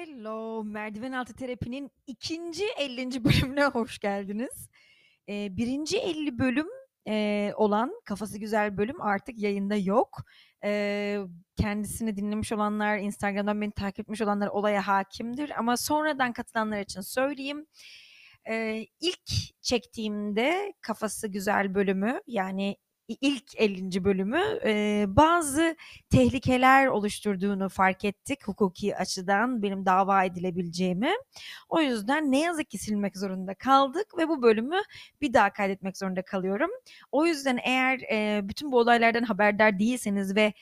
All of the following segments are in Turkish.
Hello, Merdiven Altı Terapi'nin ikinci 50. bölümüne hoş geldiniz. Ee, birinci 50 bölüm e, olan Kafası Güzel bölüm artık yayında yok. Ee, kendisini dinlemiş olanlar, Instagram'dan beni takip etmiş olanlar olaya hakimdir. Ama sonradan katılanlar için söyleyeyim. Ee, ilk çektiğimde Kafası Güzel bölümü yani ilk 50. bölümü e, bazı tehlikeler oluşturduğunu fark ettik hukuki açıdan benim dava edilebileceğimi. O yüzden ne yazık ki silmek zorunda kaldık ve bu bölümü bir daha kaydetmek zorunda kalıyorum. O yüzden eğer e, bütün bu olaylardan haberdar değilseniz ve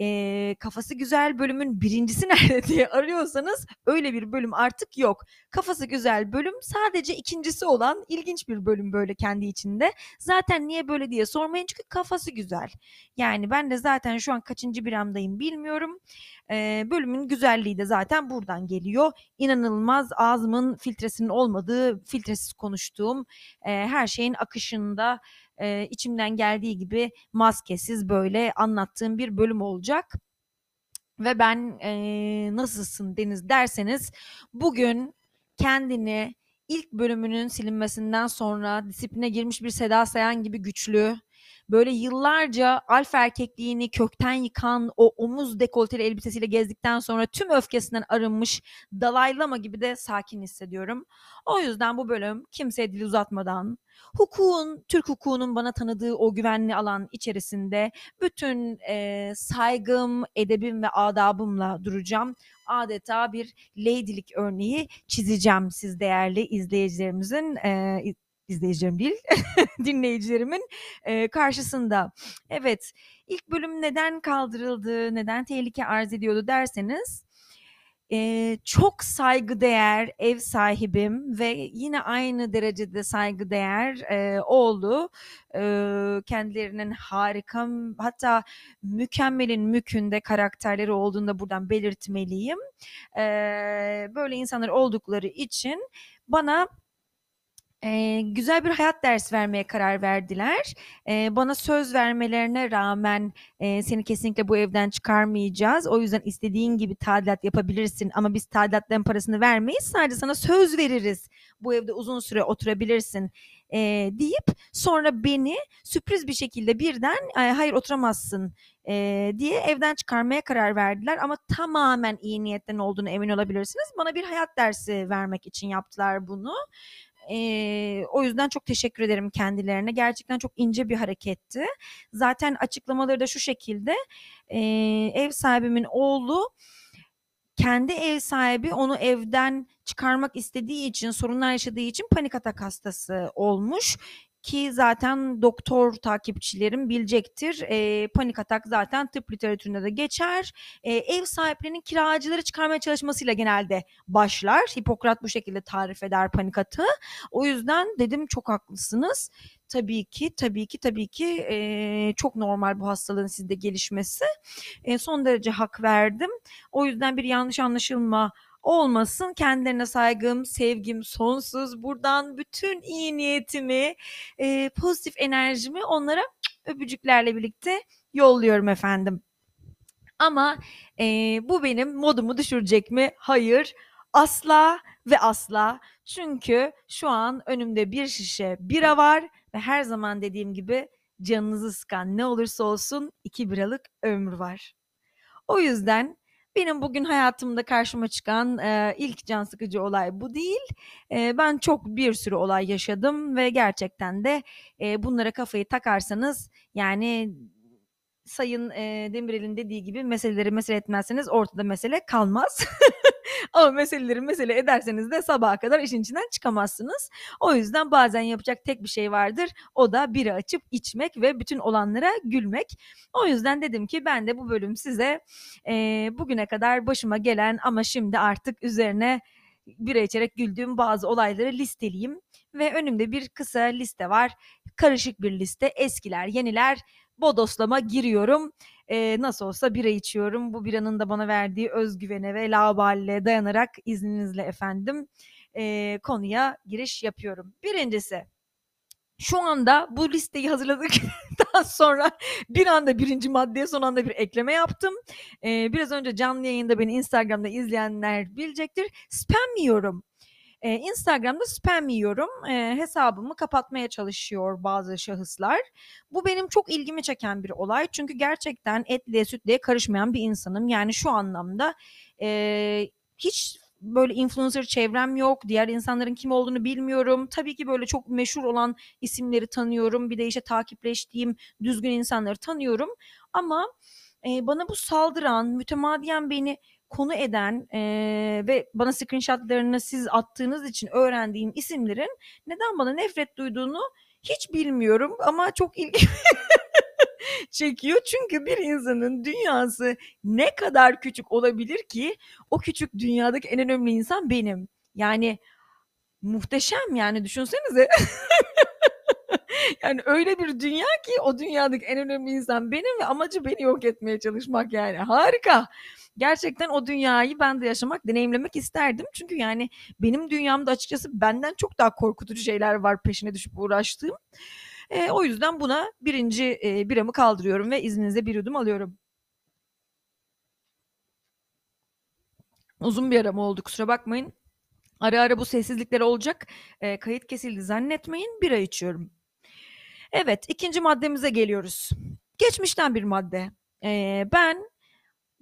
e, kafası güzel bölümün birincisi nerede diye arıyorsanız öyle bir bölüm artık yok. Kafası güzel bölüm sadece ikincisi olan ilginç bir bölüm böyle kendi içinde. Zaten niye böyle diye sormayın çünkü kafası güzel. Yani ben de zaten şu an kaçıncı bir amdayım bilmiyorum. E, bölümün güzelliği de zaten buradan geliyor. İnanılmaz ağzımın filtresinin olmadığı, filtresiz konuştuğum e, her şeyin akışında e, içimden geldiği gibi maskesiz böyle anlattığım bir bölüm olacak. Ve ben e, nasılsın Deniz derseniz bugün kendini ilk bölümünün silinmesinden sonra disipline girmiş bir Seda Sayan gibi güçlü, böyle yıllarca alfa erkekliğini kökten yıkan o omuz dekolteli elbisesiyle gezdikten sonra tüm öfkesinden arınmış dalaylama gibi de sakin hissediyorum. O yüzden bu bölüm kimseye dil uzatmadan hukukun, Türk hukukunun bana tanıdığı o güvenli alan içerisinde bütün e, saygım, edebim ve adabımla duracağım. Adeta bir ladylik örneği çizeceğim siz değerli izleyicilerimizin e, izleyicilerim değil dinleyicilerimin e, karşısında. Evet ilk bölüm neden kaldırıldı, neden tehlike arz ediyordu derseniz e, çok saygıdeğer ev sahibim ve yine aynı derecede saygıdeğer e, oğlu e, kendilerinin harika hatta mükemmelin mükünde karakterleri olduğunda buradan belirtmeliyim. E, böyle insanlar oldukları için bana e, güzel bir hayat dersi vermeye karar verdiler. E, bana söz vermelerine rağmen e, seni kesinlikle bu evden çıkarmayacağız. O yüzden istediğin gibi tadilat yapabilirsin ama biz tadilatların parasını vermeyiz. Sadece sana söz veririz. Bu evde uzun süre oturabilirsin e, deyip sonra beni sürpriz bir şekilde birden hayır oturamazsın e, diye evden çıkarmaya karar verdiler. Ama tamamen iyi niyetten olduğunu emin olabilirsiniz. Bana bir hayat dersi vermek için yaptılar bunu. E, o yüzden çok teşekkür ederim kendilerine. Gerçekten çok ince bir hareketti. Zaten açıklamaları da şu şekilde. E, ev sahibimin oğlu kendi ev sahibi onu evden çıkarmak istediği için sorunlar yaşadığı için panik atak hastası olmuş ki zaten doktor takipçilerim bilecektir. E, panik atak zaten tıp literatüründe de geçer. E, ev sahiplerinin kiracıları çıkarmaya çalışmasıyla genelde başlar. Hipokrat bu şekilde tarif eder panik atağı. O yüzden dedim çok haklısınız. Tabii ki, tabii ki, tabii ki e, çok normal bu hastalığın sizde gelişmesi. E, son derece hak verdim. O yüzden bir yanlış anlaşılma olmasın. Kendilerine saygım, sevgim sonsuz. Buradan bütün iyi niyetimi, e, pozitif enerjimi onlara öpücüklerle birlikte yolluyorum efendim. Ama e, bu benim modumu düşürecek mi? Hayır. Asla ve asla. Çünkü şu an önümde bir şişe bira var ve her zaman dediğim gibi canınızı sıkan ne olursa olsun iki biralık ömür var. O yüzden benim bugün hayatımda karşıma çıkan e, ilk can sıkıcı olay bu değil. E, ben çok bir sürü olay yaşadım ve gerçekten de e, bunlara kafayı takarsanız yani Sayın e, Demirel'in dediği gibi meseleleri mesele etmezseniz ortada mesele kalmaz. Ama meseleleri mesele ederseniz de sabaha kadar işin içinden çıkamazsınız. O yüzden bazen yapacak tek bir şey vardır. O da biri açıp içmek ve bütün olanlara gülmek. O yüzden dedim ki ben de bu bölüm size e, bugüne kadar başıma gelen ama şimdi artık üzerine bira içerek güldüğüm bazı olayları listeleyeyim. Ve önümde bir kısa liste var. Karışık bir liste. Eskiler, yeniler. Bodoslama giriyorum. Ee, nasıl olsa bira içiyorum. Bu biranın da bana verdiği özgüvene ve laballe dayanarak izninizle efendim e, konuya giriş yapıyorum. Birincisi şu anda bu listeyi hazırladıktan sonra bir anda birinci maddeye son anda bir ekleme yaptım. Ee, biraz önce canlı yayında beni Instagram'da izleyenler bilecektir. Spam yiyorum. Ee, Instagram'da spam yiyorum. Ee, hesabımı kapatmaya çalışıyor bazı şahıslar. Bu benim çok ilgimi çeken bir olay. Çünkü gerçekten etliye sütlüye karışmayan bir insanım. Yani şu anlamda e, hiç böyle influencer çevrem yok. Diğer insanların kim olduğunu bilmiyorum. Tabii ki böyle çok meşhur olan isimleri tanıyorum. Bir de işte takipleştiğim düzgün insanları tanıyorum. Ama e, bana bu saldıran, mütemadiyen beni konu eden e, ve bana screenshotlarını siz attığınız için öğrendiğim isimlerin neden bana nefret duyduğunu hiç bilmiyorum ama çok ilgi çekiyor. Çünkü bir insanın dünyası ne kadar küçük olabilir ki o küçük dünyadaki en önemli insan benim. Yani muhteşem yani düşünsenize. yani öyle bir dünya ki o dünyadaki en önemli insan benim ve amacı beni yok etmeye çalışmak yani. Harika. Gerçekten o dünyayı ben de yaşamak, deneyimlemek isterdim. Çünkü yani benim dünyamda açıkçası benden çok daha korkutucu şeyler var peşine düşüp uğraştığım. E, o yüzden buna birinci e, biramı kaldırıyorum ve izninizle bir yudum alıyorum. Uzun bir arama oldu kusura bakmayın. Ara ara bu sessizlikler olacak. E, kayıt kesildi zannetmeyin. Bira içiyorum. Evet ikinci maddemize geliyoruz. Geçmişten bir madde. E, ben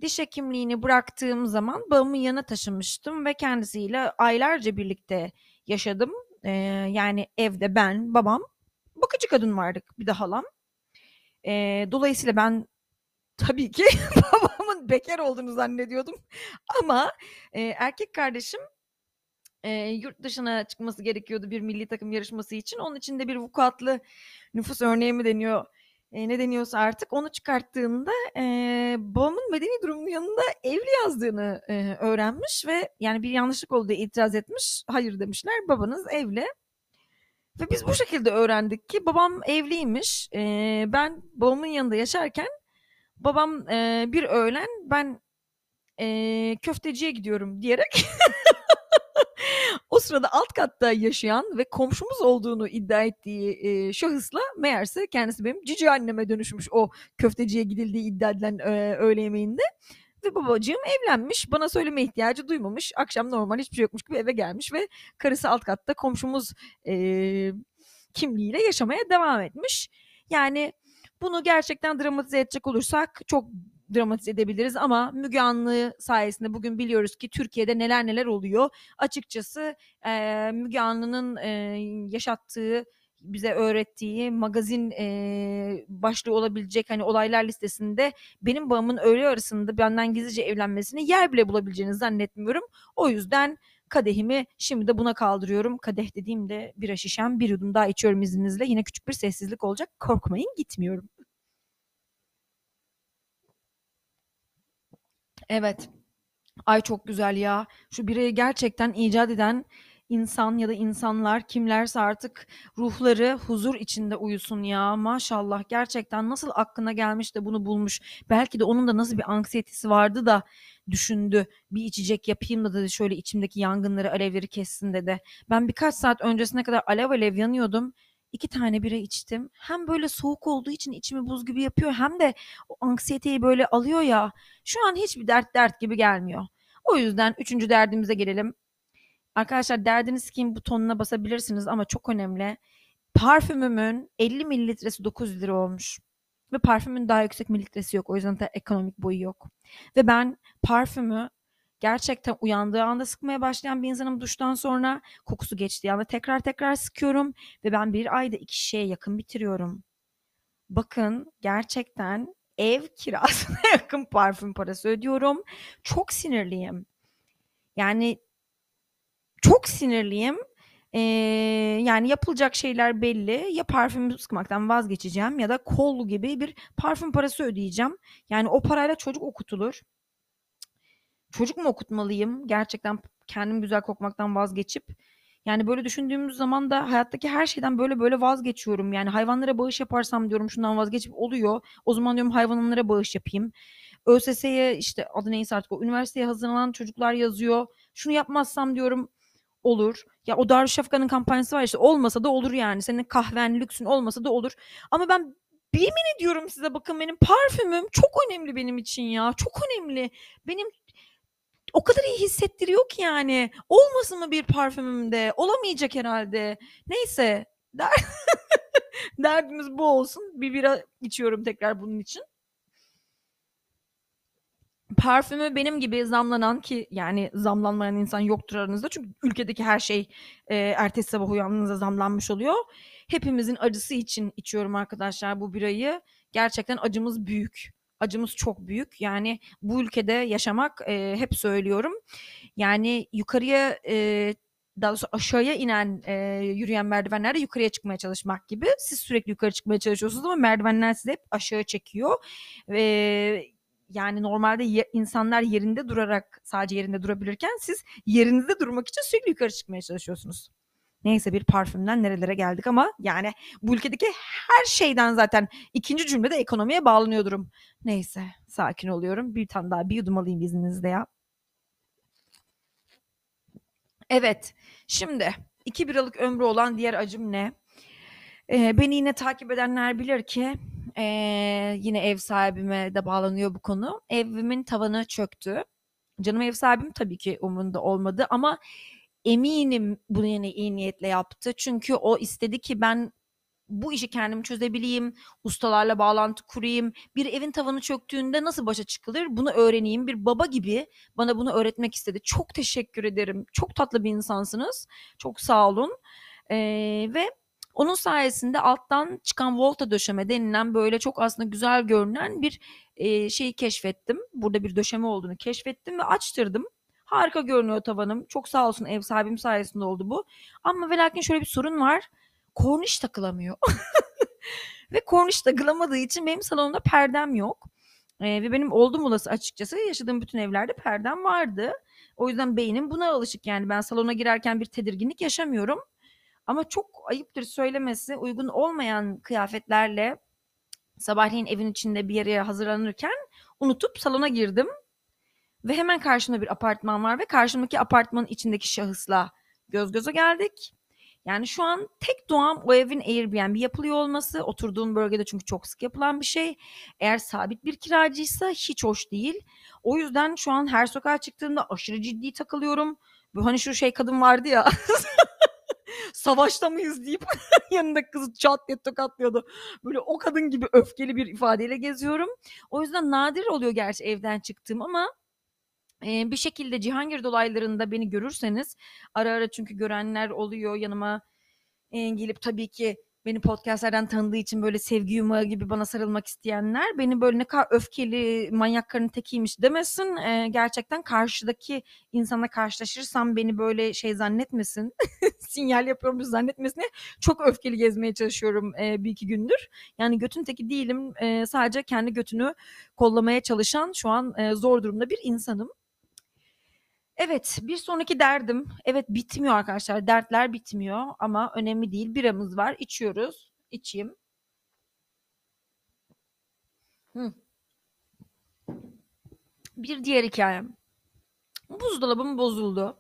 diş hekimliğini bıraktığım zaman babamın yanına taşınmıştım ve kendisiyle aylarca birlikte yaşadım. E, yani evde ben, babam, bakıcı kadın vardık bir de halam. E, dolayısıyla ben tabii ki babamın bekar olduğunu zannediyordum. Ama e, erkek kardeşim e, yurt dışına çıkması gerekiyordu bir milli takım yarışması için. Onun için de bir vukuatlı nüfus örneği mi deniyor e, ne deniyorsa artık onu çıkarttığında e, babamın medeni durumunun yanında evli yazdığını e, öğrenmiş ve yani bir yanlışlık olduğu itiraz etmiş. Hayır demişler babanız evli. Ve biz bu şekilde öğrendik ki babam evliymiş. E, ben babamın yanında yaşarken babam e, bir öğlen ben e, köfteciye gidiyorum diyerek o sırada alt katta yaşayan ve komşumuz olduğunu iddia ettiği e, şahısla meğerse kendisi benim cici anneme dönüşmüş o köfteciye gidildiği iddia edilen e, öğle yemeğinde. Ve babacığım evlenmiş. Bana söyleme ihtiyacı duymamış. Akşam normal hiçbir şey yokmuş gibi eve gelmiş ve karısı alt katta komşumuz e, kimliğiyle yaşamaya devam etmiş. Yani bunu gerçekten dramatize edecek olursak çok dramatize edebiliriz ama Müge Anlı sayesinde bugün biliyoruz ki Türkiye'de neler neler oluyor. Açıkçası e, Müge Anlı'nın e, yaşattığı bize öğrettiği magazin e, başlığı olabilecek hani olaylar listesinde benim babamın öğle arasında benden gizlice evlenmesini yer bile bulabileceğini zannetmiyorum. O yüzden kadehimi şimdi de buna kaldırıyorum. Kadeh dediğimde bira şişem bir yudum daha içiyorum izninizle. Yine küçük bir sessizlik olacak. Korkmayın gitmiyorum. Evet. Ay çok güzel ya. Şu bireyi gerçekten icat eden insan ya da insanlar kimlerse artık ruhları huzur içinde uyusun ya. Maşallah gerçekten nasıl aklına gelmiş de bunu bulmuş. Belki de onun da nasıl bir anksiyetesi vardı da düşündü. Bir içecek yapayım da dedi şöyle içimdeki yangınları alevleri kessin dedi. Ben birkaç saat öncesine kadar alev alev yanıyordum iki tane bira içtim. Hem böyle soğuk olduğu için içimi buz gibi yapıyor hem de o anksiyeteyi böyle alıyor ya. Şu an hiçbir dert dert gibi gelmiyor. O yüzden üçüncü derdimize gelelim. Arkadaşlar derdiniz kim butonuna basabilirsiniz ama çok önemli. Parfümümün 50 mililitresi 9 lira olmuş. Ve parfümün daha yüksek mililitresi yok. O yüzden de ekonomik boyu yok. Ve ben parfümü gerçekten uyandığı anda sıkmaya başlayan bir insanım duştan sonra kokusu geçtiği anda tekrar tekrar sıkıyorum ve ben bir ayda iki şişeye yakın bitiriyorum. Bakın gerçekten ev kirasına yakın parfüm parası ödüyorum. Çok sinirliyim. Yani çok sinirliyim. Ee, yani yapılacak şeyler belli. Ya parfüm sıkmaktan vazgeçeceğim ya da kol gibi bir parfüm parası ödeyeceğim. Yani o parayla çocuk okutulur. Çocuk mu okutmalıyım? Gerçekten kendim güzel kokmaktan vazgeçip yani böyle düşündüğümüz zaman da hayattaki her şeyden böyle böyle vazgeçiyorum. Yani hayvanlara bağış yaparsam diyorum şundan vazgeçip oluyor. O zaman diyorum hayvanlara bağış yapayım. ÖSS'ye işte adı neyse artık o üniversiteye hazırlanan çocuklar yazıyor. Şunu yapmazsam diyorum olur. Ya o Darüşşafaka'nın kampanyası var işte olmasa da olur yani. Senin kahven lüksün olmasa da olur. Ama ben yemin ediyorum size bakın benim parfümüm çok önemli benim için ya. Çok önemli. Benim o kadar iyi hissettiriyor ki yani. Olmasın mı bir parfümümde? Olamayacak herhalde. Neyse. Der Derdimiz bu olsun. Bir bira içiyorum tekrar bunun için. Parfümü benim gibi zamlanan ki yani zamlanmayan insan yoktur aranızda. Çünkü ülkedeki her şey e, ertesi sabah uyandığınızda zamlanmış oluyor. Hepimizin acısı için içiyorum arkadaşlar bu birayı. Gerçekten acımız büyük acımız çok büyük. Yani bu ülkede yaşamak e, hep söylüyorum. Yani yukarıya e, daha doğrusu aşağıya inen e, yürüyen merdivenlerde yukarıya çıkmaya çalışmak gibi. Siz sürekli yukarı çıkmaya çalışıyorsunuz ama merdivenler sizi hep aşağı çekiyor. Ve yani normalde ye, insanlar yerinde durarak sadece yerinde durabilirken siz yerinizde durmak için sürekli yukarı çıkmaya çalışıyorsunuz. Neyse bir parfümden nerelere geldik ama yani bu ülkedeki her şeyden zaten ikinci cümlede ekonomiye bağlanıyor durum. Neyse sakin oluyorum. Bir tane daha bir yudum alayım izninizle ya. Evet şimdi iki biralık ömrü olan diğer acım ne? Ee, beni yine takip edenler bilir ki e, yine ev sahibime de bağlanıyor bu konu. Evimin tavanı çöktü. Canım ev sahibim tabii ki umurunda olmadı ama eminim bunu yine iyi niyetle yaptı. Çünkü o istedi ki ben bu işi kendim çözebileyim, ustalarla bağlantı kurayım, bir evin tavanı çöktüğünde nasıl başa çıkılır bunu öğreneyim. Bir baba gibi bana bunu öğretmek istedi. Çok teşekkür ederim. Çok tatlı bir insansınız. Çok sağ olun. Ee, ve onun sayesinde alttan çıkan volta döşeme denilen böyle çok aslında güzel görünen bir e, şeyi keşfettim. Burada bir döşeme olduğunu keşfettim ve açtırdım. Harika görünüyor tavanım. Çok sağ olsun ev sahibim sayesinde oldu bu. Ama ve lakin şöyle bir sorun var. Korniş takılamıyor. ve korniş takılamadığı için benim salonumda perdem yok. Ee, ve benim oldum olası açıkçası yaşadığım bütün evlerde perdem vardı. O yüzden beynim buna alışık yani ben salona girerken bir tedirginlik yaşamıyorum. Ama çok ayıptır söylemesi uygun olmayan kıyafetlerle sabahleyin evin içinde bir yere hazırlanırken unutup salona girdim ve hemen karşımda bir apartman var ve karşımdaki apartmanın içindeki şahısla göz göze geldik. Yani şu an tek doğam o evin Airbnb yapılıyor olması. Oturduğum bölgede çünkü çok sık yapılan bir şey. Eğer sabit bir kiracıysa hiç hoş değil. O yüzden şu an her sokağa çıktığımda aşırı ciddi takılıyorum. Bu hani şu şey kadın vardı ya. savaşta mıyız deyip yanındaki kızı çat diye tokatlıyordu. Böyle o kadın gibi öfkeli bir ifadeyle geziyorum. O yüzden nadir oluyor gerçi evden çıktığım ama Eee, bir şekilde Cihangir dolaylarında beni görürseniz ara ara çünkü görenler oluyor yanıma, eee, gelip tabii ki beni podcast'lerden tanıdığı için böyle sevgi yumağı gibi bana sarılmak isteyenler beni böyle ne kadar öfkeli manyak karının tekiymiş demesin. Eee, gerçekten karşıdaki insanla karşılaşırsam beni böyle şey zannetmesin, sinyal yapıyormuş zannetmesin diye çok öfkeli gezmeye çalışıyorum eee, bir iki gündür. Yani götün teki değilim. Eee, sadece kendi götünü kollamaya çalışan şu an eee, zor durumda bir insanım. Evet, bir sonraki derdim. Evet bitmiyor arkadaşlar. Dertler bitmiyor ama önemli değil. Biramız var. içiyoruz. İçeyim. Hı. Bir diğer hikayem. Buzdolabım bozuldu.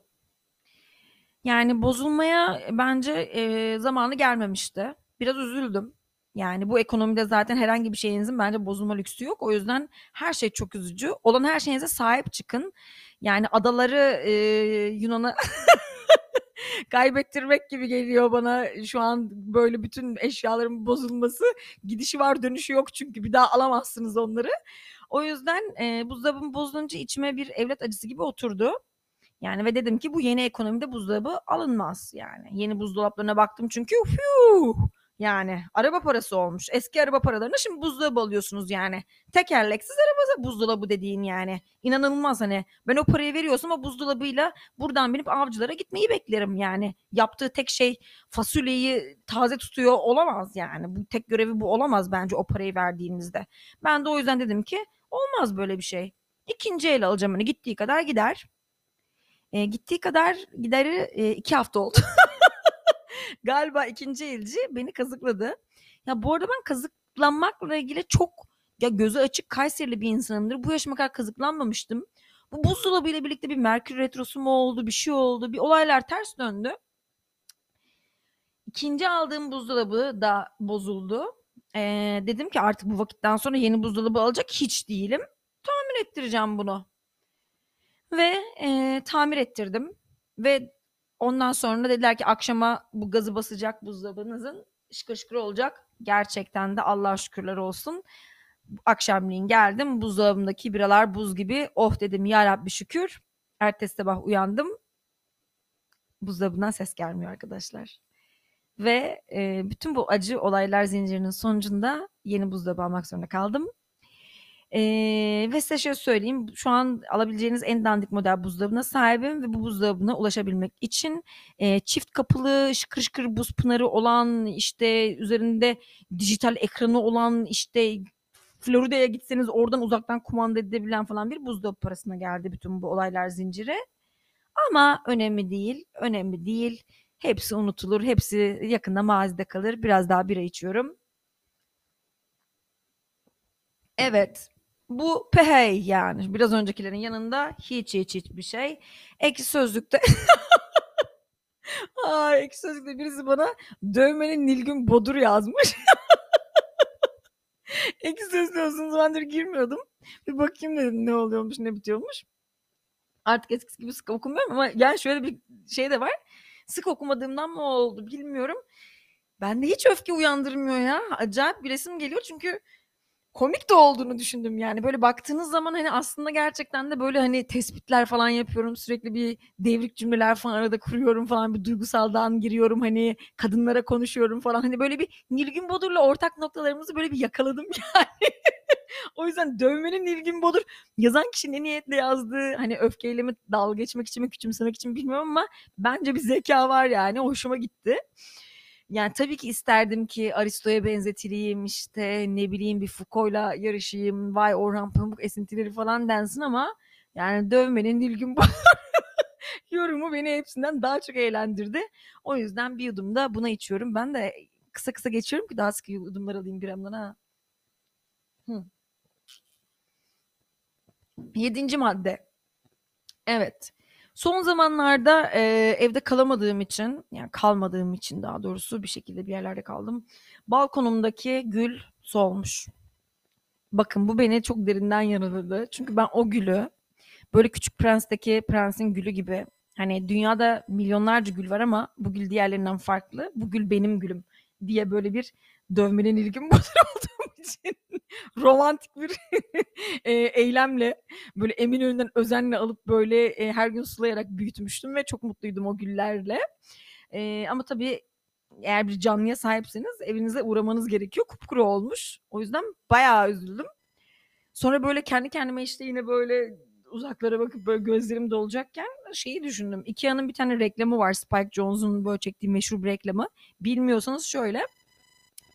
Yani bozulmaya bence e, zamanı gelmemişti. Biraz üzüldüm. Yani bu ekonomide zaten herhangi bir şeyinizin bence bozulma lüksü yok. O yüzden her şey çok üzücü. Olan her şeyinize sahip çıkın. Yani adaları e, Yunan'a kaybettirmek gibi geliyor bana şu an böyle bütün eşyaların bozulması. Gidişi var dönüşü yok çünkü bir daha alamazsınız onları. O yüzden e, buzdolabım bozulunca içime bir evlat acısı gibi oturdu. Yani ve dedim ki bu yeni ekonomide buzdolabı alınmaz yani. Yeni buzdolaplarına baktım çünkü fiu, Yani araba parası olmuş. Eski araba paralarına şimdi buzdolabı alıyorsunuz yani. Tekerleksiz araba buzdolabı dediğin yani. İnanılmaz hani. Ben o parayı veriyorsam o buzdolabıyla buradan binip avcılara gitmeyi beklerim yani. Yaptığı tek şey fasulyeyi taze tutuyor olamaz yani. Bu tek görevi bu olamaz bence o parayı verdiğinizde. Ben de o yüzden dedim ki olmaz böyle bir şey. İkinci el alacağım hani gittiği kadar gider. E, gittiği kadar gideri e, iki hafta oldu. Galiba ikinci elci beni kazıkladı. Ya bu arada ben kazıklanmakla ilgili çok ya gözü açık Kayserili bir insanımdır. Bu yaşıma kadar kazıklanmamıştım. Bu buzdolabı ile birlikte bir Merkür Retrosu mu oldu, bir şey oldu, bir olaylar ters döndü. İkinci aldığım buzdolabı da bozuldu. Ee, dedim ki artık bu vakitten sonra yeni buzdolabı alacak hiç değilim. Tamir ettireceğim bunu. Ve e, tamir ettirdim. Ve ondan sonra dediler ki akşama bu gazı basacak buzdolabınızın şıkır şıkır olacak. Gerçekten de Allah şükürler olsun. Akşamleyin geldim buzdolabımdaki biralar buz gibi. Oh dedim ya Rabbi şükür. Ertesi sabah uyandım. Buzdolabından ses gelmiyor arkadaşlar. Ve e, bütün bu acı olaylar zincirinin sonucunda yeni buzdolabı almak zorunda kaldım. Ee, ve size şöyle söyleyeyim. Şu an alabileceğiniz en dandik model buzdolabına sahibim ve bu buzdolabına ulaşabilmek için e, çift kapılı şıkır şıkır buz pınarı olan işte üzerinde dijital ekranı olan işte Florida'ya gitseniz oradan uzaktan kumanda edebilen falan bir buzdolabı parasına geldi bütün bu olaylar zinciri. Ama önemli değil, önemli değil. Hepsi unutulur, hepsi yakında mazide kalır. Biraz daha bira içiyorum. Evet, bu pehey yani. Biraz öncekilerin yanında hiç hiç hiçbir şey. Ekşi sözlükte Aa, ekşi sözlükte birisi bana dövmenin Nilgün Bodur yazmış. ekşi sözlüğe uzun zamandır girmiyordum. Bir bakayım dedim ne oluyormuş ne bitiyormuş. Artık eskisi gibi sık okumuyorum ama yani şöyle bir şey de var. Sık okumadığımdan mı oldu bilmiyorum. Bende hiç öfke uyandırmıyor ya. Acayip bir resim geliyor çünkü komik de olduğunu düşündüm yani. Böyle baktığınız zaman hani aslında gerçekten de böyle hani tespitler falan yapıyorum. Sürekli bir devrik cümleler falan arada kuruyorum falan. Bir duygusaldan giriyorum hani kadınlara konuşuyorum falan. Hani böyle bir Nilgün Bodur'la ortak noktalarımızı böyle bir yakaladım yani. o yüzden dövmenin Nilgün Bodur yazan kişi ne niyetle yazdığı hani öfkeyle mi dalga geçmek için mi küçümsemek için bilmiyorum ama bence bir zeka var yani. Hoşuma gitti. Yani tabii ki isterdim ki Aristo'ya benzetileyim işte ne bileyim bir Foucault'la yarışayım vay Orhan Pamuk esintileri falan densin ama yani dövmenin Nilgün yorumu beni hepsinden daha çok eğlendirdi. O yüzden bir yudum da buna içiyorum. Ben de kısa kısa geçiyorum ki daha sık yudumlar alayım bir yandan ha. Hı. Yedinci madde. Evet. Son zamanlarda e, evde kalamadığım için, yani kalmadığım için daha doğrusu bir şekilde bir yerlerde kaldım. Balkonumdaki gül solmuş. Bakın bu beni çok derinden yaraladı. Çünkü ben o gülü böyle Küçük Prens'teki prensin gülü gibi hani dünyada milyonlarca gül var ama bu gül diğerlerinden farklı. Bu gül benim gülüm diye böyle bir dövmenin ilgim var olduğum için romantik bir e, eylemle böyle Eminönü'nden özenle alıp böyle e, her gün sulayarak büyütmüştüm ve çok mutluydum o güllerle. E, ama tabii eğer bir canlıya sahipseniz evinize uğramanız gerekiyor. Kupkuru olmuş. O yüzden bayağı üzüldüm. Sonra böyle kendi kendime işte yine böyle uzaklara bakıp böyle gözlerim dolacakken şeyi düşündüm. Ikea'nın bir tane reklamı var. Spike Jonze'un böyle çektiği meşhur bir reklamı. Bilmiyorsanız şöyle.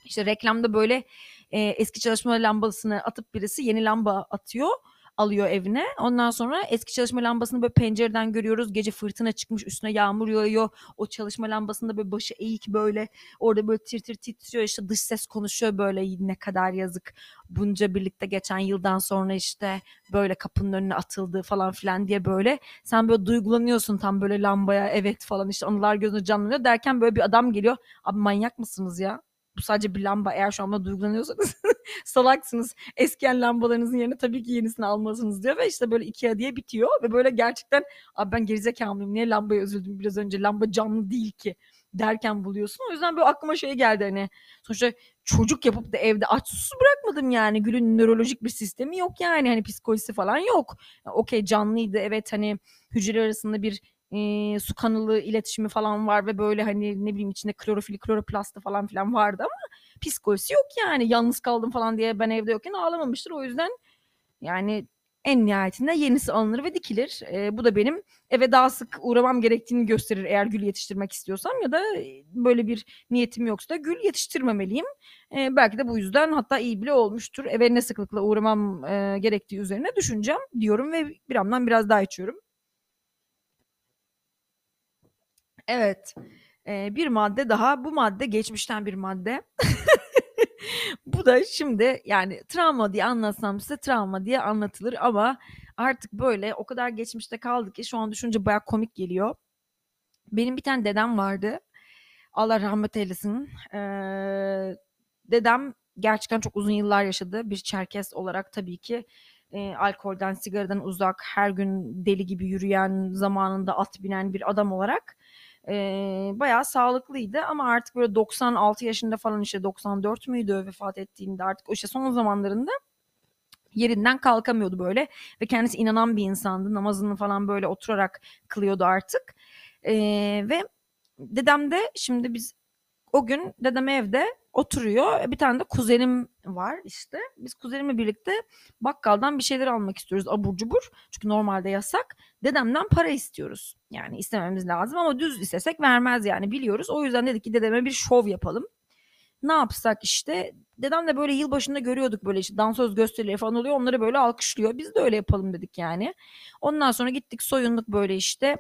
İşte reklamda böyle e, eski çalışma lambasını atıp birisi yeni lamba atıyor alıyor evine. Ondan sonra eski çalışma lambasını böyle pencereden görüyoruz. Gece fırtına çıkmış üstüne yağmur yağıyor. O çalışma lambasında böyle başı eğik böyle orada böyle tir tir titriyor işte dış ses konuşuyor böyle ne kadar yazık. Bunca birlikte geçen yıldan sonra işte böyle kapının önüne atıldı falan filan diye böyle sen böyle duygulanıyorsun tam böyle lambaya evet falan işte anılar gözüne canlanıyor derken böyle bir adam geliyor. Abi manyak mısınız ya? Bu sadece bir lamba eğer şu anda duygulanıyorsanız salaksınız. Eskiyen lambalarınızın yerine tabii ki yenisini almalısınız diyor ve işte böyle Ikea diye bitiyor ve böyle gerçekten abi ben gerizekalı mıyım niye lambaya üzüldüm biraz önce lamba canlı değil ki derken buluyorsun. O yüzden böyle aklıma şey geldi hani sonuçta çocuk yapıp da evde aç susuz bırakmadım yani. Gül'ün nörolojik bir sistemi yok yani hani psikolojisi falan yok. Yani Okey canlıydı evet hani hücre arasında bir e, su kanalı iletişimi falan var ve böyle hani ne bileyim içinde klorofili kloroplastı falan filan vardı ama psikolojisi yok yani yalnız kaldım falan diye ben evde yokken ağlamamıştır o yüzden yani en nihayetinde yenisi alınır ve dikilir. E, bu da benim eve daha sık uğramam gerektiğini gösterir eğer gül yetiştirmek istiyorsam ya da böyle bir niyetim yoksa da gül yetiştirmemeliyim. E, belki de bu yüzden hatta iyi bile olmuştur. Eve ne sıklıkla uğramam e, gerektiği üzerine düşüneceğim diyorum ve bir yandan biraz daha içiyorum. Evet. E, bir madde daha. Bu madde geçmişten bir madde. Bu da şimdi yani travma diye anlatsam size travma diye anlatılır ama artık böyle o kadar geçmişte kaldık ki şu an düşünce baya komik geliyor. Benim bir tane dedem vardı. Allah rahmet eylesin. Ee, dedem gerçekten çok uzun yıllar yaşadı. Bir Çerkes olarak tabii ki e, alkolden, sigaradan uzak, her gün deli gibi yürüyen, zamanında at binen bir adam olarak e, bayağı sağlıklıydı ama artık böyle 96 yaşında falan işte 94 müydü vefat ettiğinde artık işte son zamanlarında yerinden kalkamıyordu böyle ve kendisi inanan bir insandı. Namazını falan böyle oturarak kılıyordu artık. E, ve dedem de şimdi biz o gün dedem evde oturuyor. Bir tane de kuzenim var işte. Biz kuzenimle birlikte bakkaldan bir şeyler almak istiyoruz abur cubur. Çünkü normalde yasak. Dedemden para istiyoruz. Yani istememiz lazım ama düz istesek vermez yani biliyoruz. O yüzden dedik ki dedeme bir şov yapalım. Ne yapsak işte dedem de böyle yılbaşında görüyorduk böyle işte dansöz gösterileri falan oluyor onları böyle alkışlıyor. Biz de öyle yapalım dedik yani. Ondan sonra gittik soyunduk böyle işte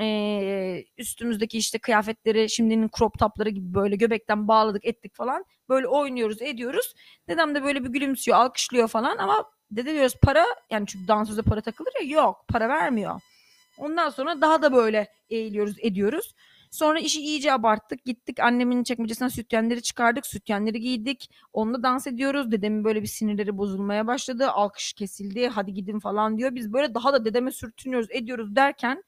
e, üstümüzdeki işte kıyafetleri şimdinin crop topları gibi böyle göbekten bağladık ettik falan. Böyle oynuyoruz ediyoruz. Dedem de böyle bir gülümsüyor alkışlıyor falan ama dede diyoruz para yani çünkü dansöze para takılır ya yok para vermiyor. Ondan sonra daha da böyle eğiliyoruz ediyoruz. Sonra işi iyice abarttık. Gittik annemin çekmecesinden sütyenleri çıkardık. Sütyenleri giydik. Onunla dans ediyoruz. Dedemin böyle bir sinirleri bozulmaya başladı. Alkış kesildi. Hadi gidin falan diyor. Biz böyle daha da dedeme sürtünüyoruz ediyoruz derken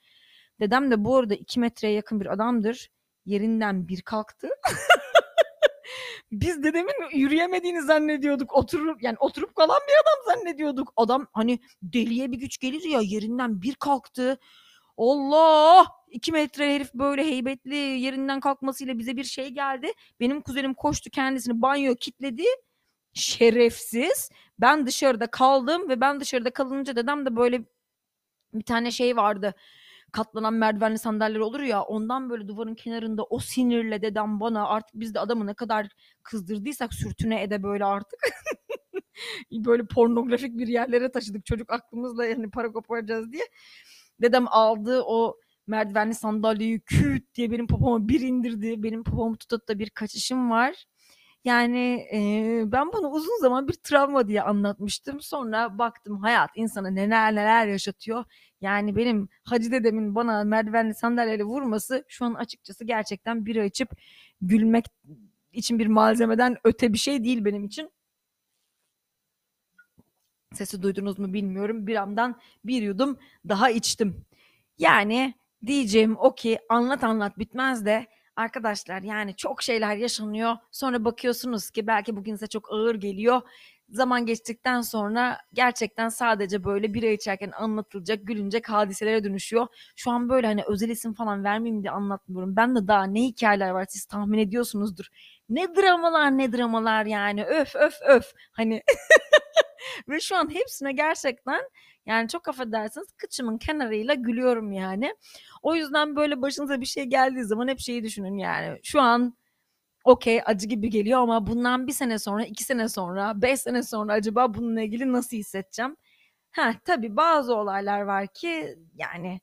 Dedem de bu arada iki metreye yakın bir adamdır. Yerinden bir kalktı. Biz dedemin yürüyemediğini zannediyorduk. Oturup yani oturup kalan bir adam zannediyorduk. Adam hani deliye bir güç gelir ya yerinden bir kalktı. Allah! iki metre herif böyle heybetli yerinden kalkmasıyla bize bir şey geldi. Benim kuzenim koştu kendisini banyo kitledi. Şerefsiz. Ben dışarıda kaldım ve ben dışarıda kalınca dedem de böyle bir tane şey vardı katlanan merdivenli sandalyeler olur ya ondan böyle duvarın kenarında o sinirle dedem bana artık biz de adamı ne kadar kızdırdıysak sürtüne ede böyle artık böyle pornografik bir yerlere taşıdık çocuk aklımızla yani para koparacağız diye. Dedem aldı o merdivenli sandalyeyi küt diye benim popoma bir indirdi. Benim popomu tutup da bir kaçışım var. Yani e, ben bunu uzun zaman bir travma diye anlatmıştım. Sonra baktım hayat insana neler neler yaşatıyor. Yani benim hacı dedemin bana merdivenli sandalyeyle vurması şu an açıkçası gerçekten bir açıp gülmek için bir malzemeden öte bir şey değil benim için. Sesi duydunuz mu bilmiyorum. Bir andan bir yudum daha içtim. Yani diyeceğim o ki anlat anlat bitmez de arkadaşlar yani çok şeyler yaşanıyor. Sonra bakıyorsunuz ki belki bugün size çok ağır geliyor. Zaman geçtikten sonra gerçekten sadece böyle bira içerken anlatılacak, gülünecek hadiselere dönüşüyor. Şu an böyle hani özel isim falan vermeyeyim diye anlatmıyorum. Ben de daha ne hikayeler var siz tahmin ediyorsunuzdur. Ne dramalar ne dramalar yani öf öf öf. Hani ve şu an hepsine gerçekten yani çok affedersiniz kıçımın kenarıyla gülüyorum yani. O yüzden böyle başınıza bir şey geldiği zaman hep şeyi düşünün yani. Şu an okey acı gibi geliyor ama bundan bir sene sonra, iki sene sonra, beş sene sonra acaba bununla ilgili nasıl hissedeceğim? Ha tabii bazı olaylar var ki yani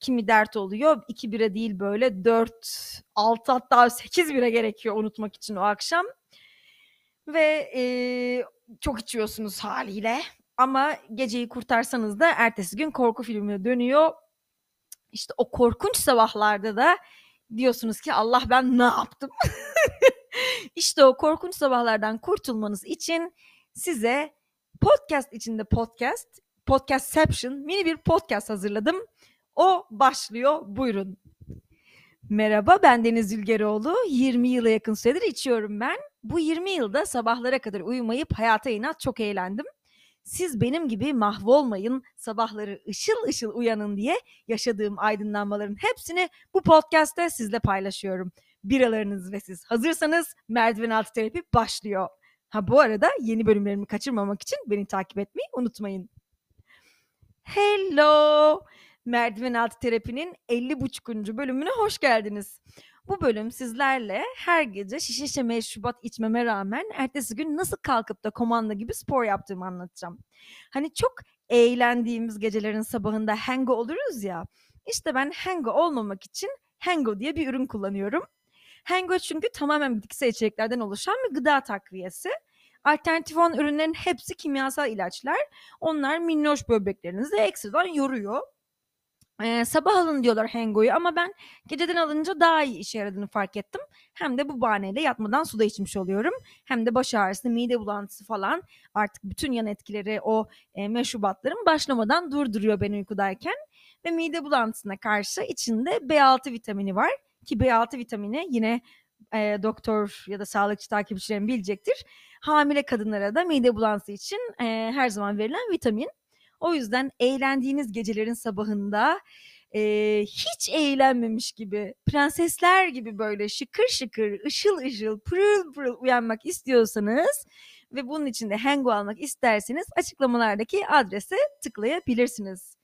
kimi dert oluyor. iki bire değil böyle dört, altı hatta sekiz bire gerekiyor unutmak için o akşam. Ve e, çok içiyorsunuz haliyle. Ama geceyi kurtarsanız da ertesi gün korku filmine dönüyor. İşte o korkunç sabahlarda da diyorsunuz ki Allah ben ne yaptım? İşte o korkunç sabahlardan kurtulmanız için size podcast içinde podcast, podcastception mini bir podcast hazırladım. O başlıyor. Buyurun. Merhaba ben Deniz Zülgeroğlu. 20 yıla yakın süredir içiyorum ben. Bu 20 yılda sabahlara kadar uyumayıp hayata inat çok eğlendim. siz benim gibi mahvolmayın, sabahları ışıl ışıl uyanın diye yaşadığım aydınlanmaların hepsini bu podcast'te sizle paylaşıyorum. Biralarınız ve siz hazırsanız merdiven altı terapi başlıyor. Ha bu arada yeni bölümlerimi kaçırmamak için beni takip etmeyi unutmayın. Hello! Merdiven altı terapinin 50.5. bölümüne hoş geldiniz. Bu bölüm sizlerle her gece şişe şişe meşrubat içmeme rağmen ertesi gün nasıl kalkıp da komanda gibi spor yaptığımı anlatacağım. Hani çok eğlendiğimiz gecelerin sabahında hango oluruz ya. İşte ben hango olmamak için hango diye bir ürün kullanıyorum. Hango çünkü tamamen bitkisel içeriklerden oluşan bir gıda takviyesi. Alternatif olan ürünlerin hepsi kimyasal ilaçlar. Onlar minnoş böbreklerinizi ekstradan yoruyor. Ee, sabah alın diyorlar Hengo'yu ama ben geceden alınca daha iyi işe yaradığını fark ettim. Hem de bu bahaneyle yatmadan suda içmiş oluyorum. Hem de baş ağrısı, mide bulantısı falan artık bütün yan etkileri o e, meşrubatların başlamadan durduruyor ben uykudayken. Ve mide bulantısına karşı içinde B6 vitamini var. Ki B6 vitamini yine e, doktor ya da sağlıkçı takipçilerim bilecektir. Hamile kadınlara da mide bulantısı için e, her zaman verilen vitamin. O yüzden eğlendiğiniz gecelerin sabahında e, hiç eğlenmemiş gibi, prensesler gibi böyle şıkır şıkır, ışıl ışıl, pırıl pırıl uyanmak istiyorsanız ve bunun için de hango almak isterseniz açıklamalardaki adrese tıklayabilirsiniz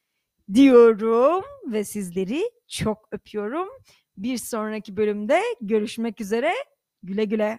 diyorum ve sizleri çok öpüyorum. Bir sonraki bölümde görüşmek üzere. Güle güle.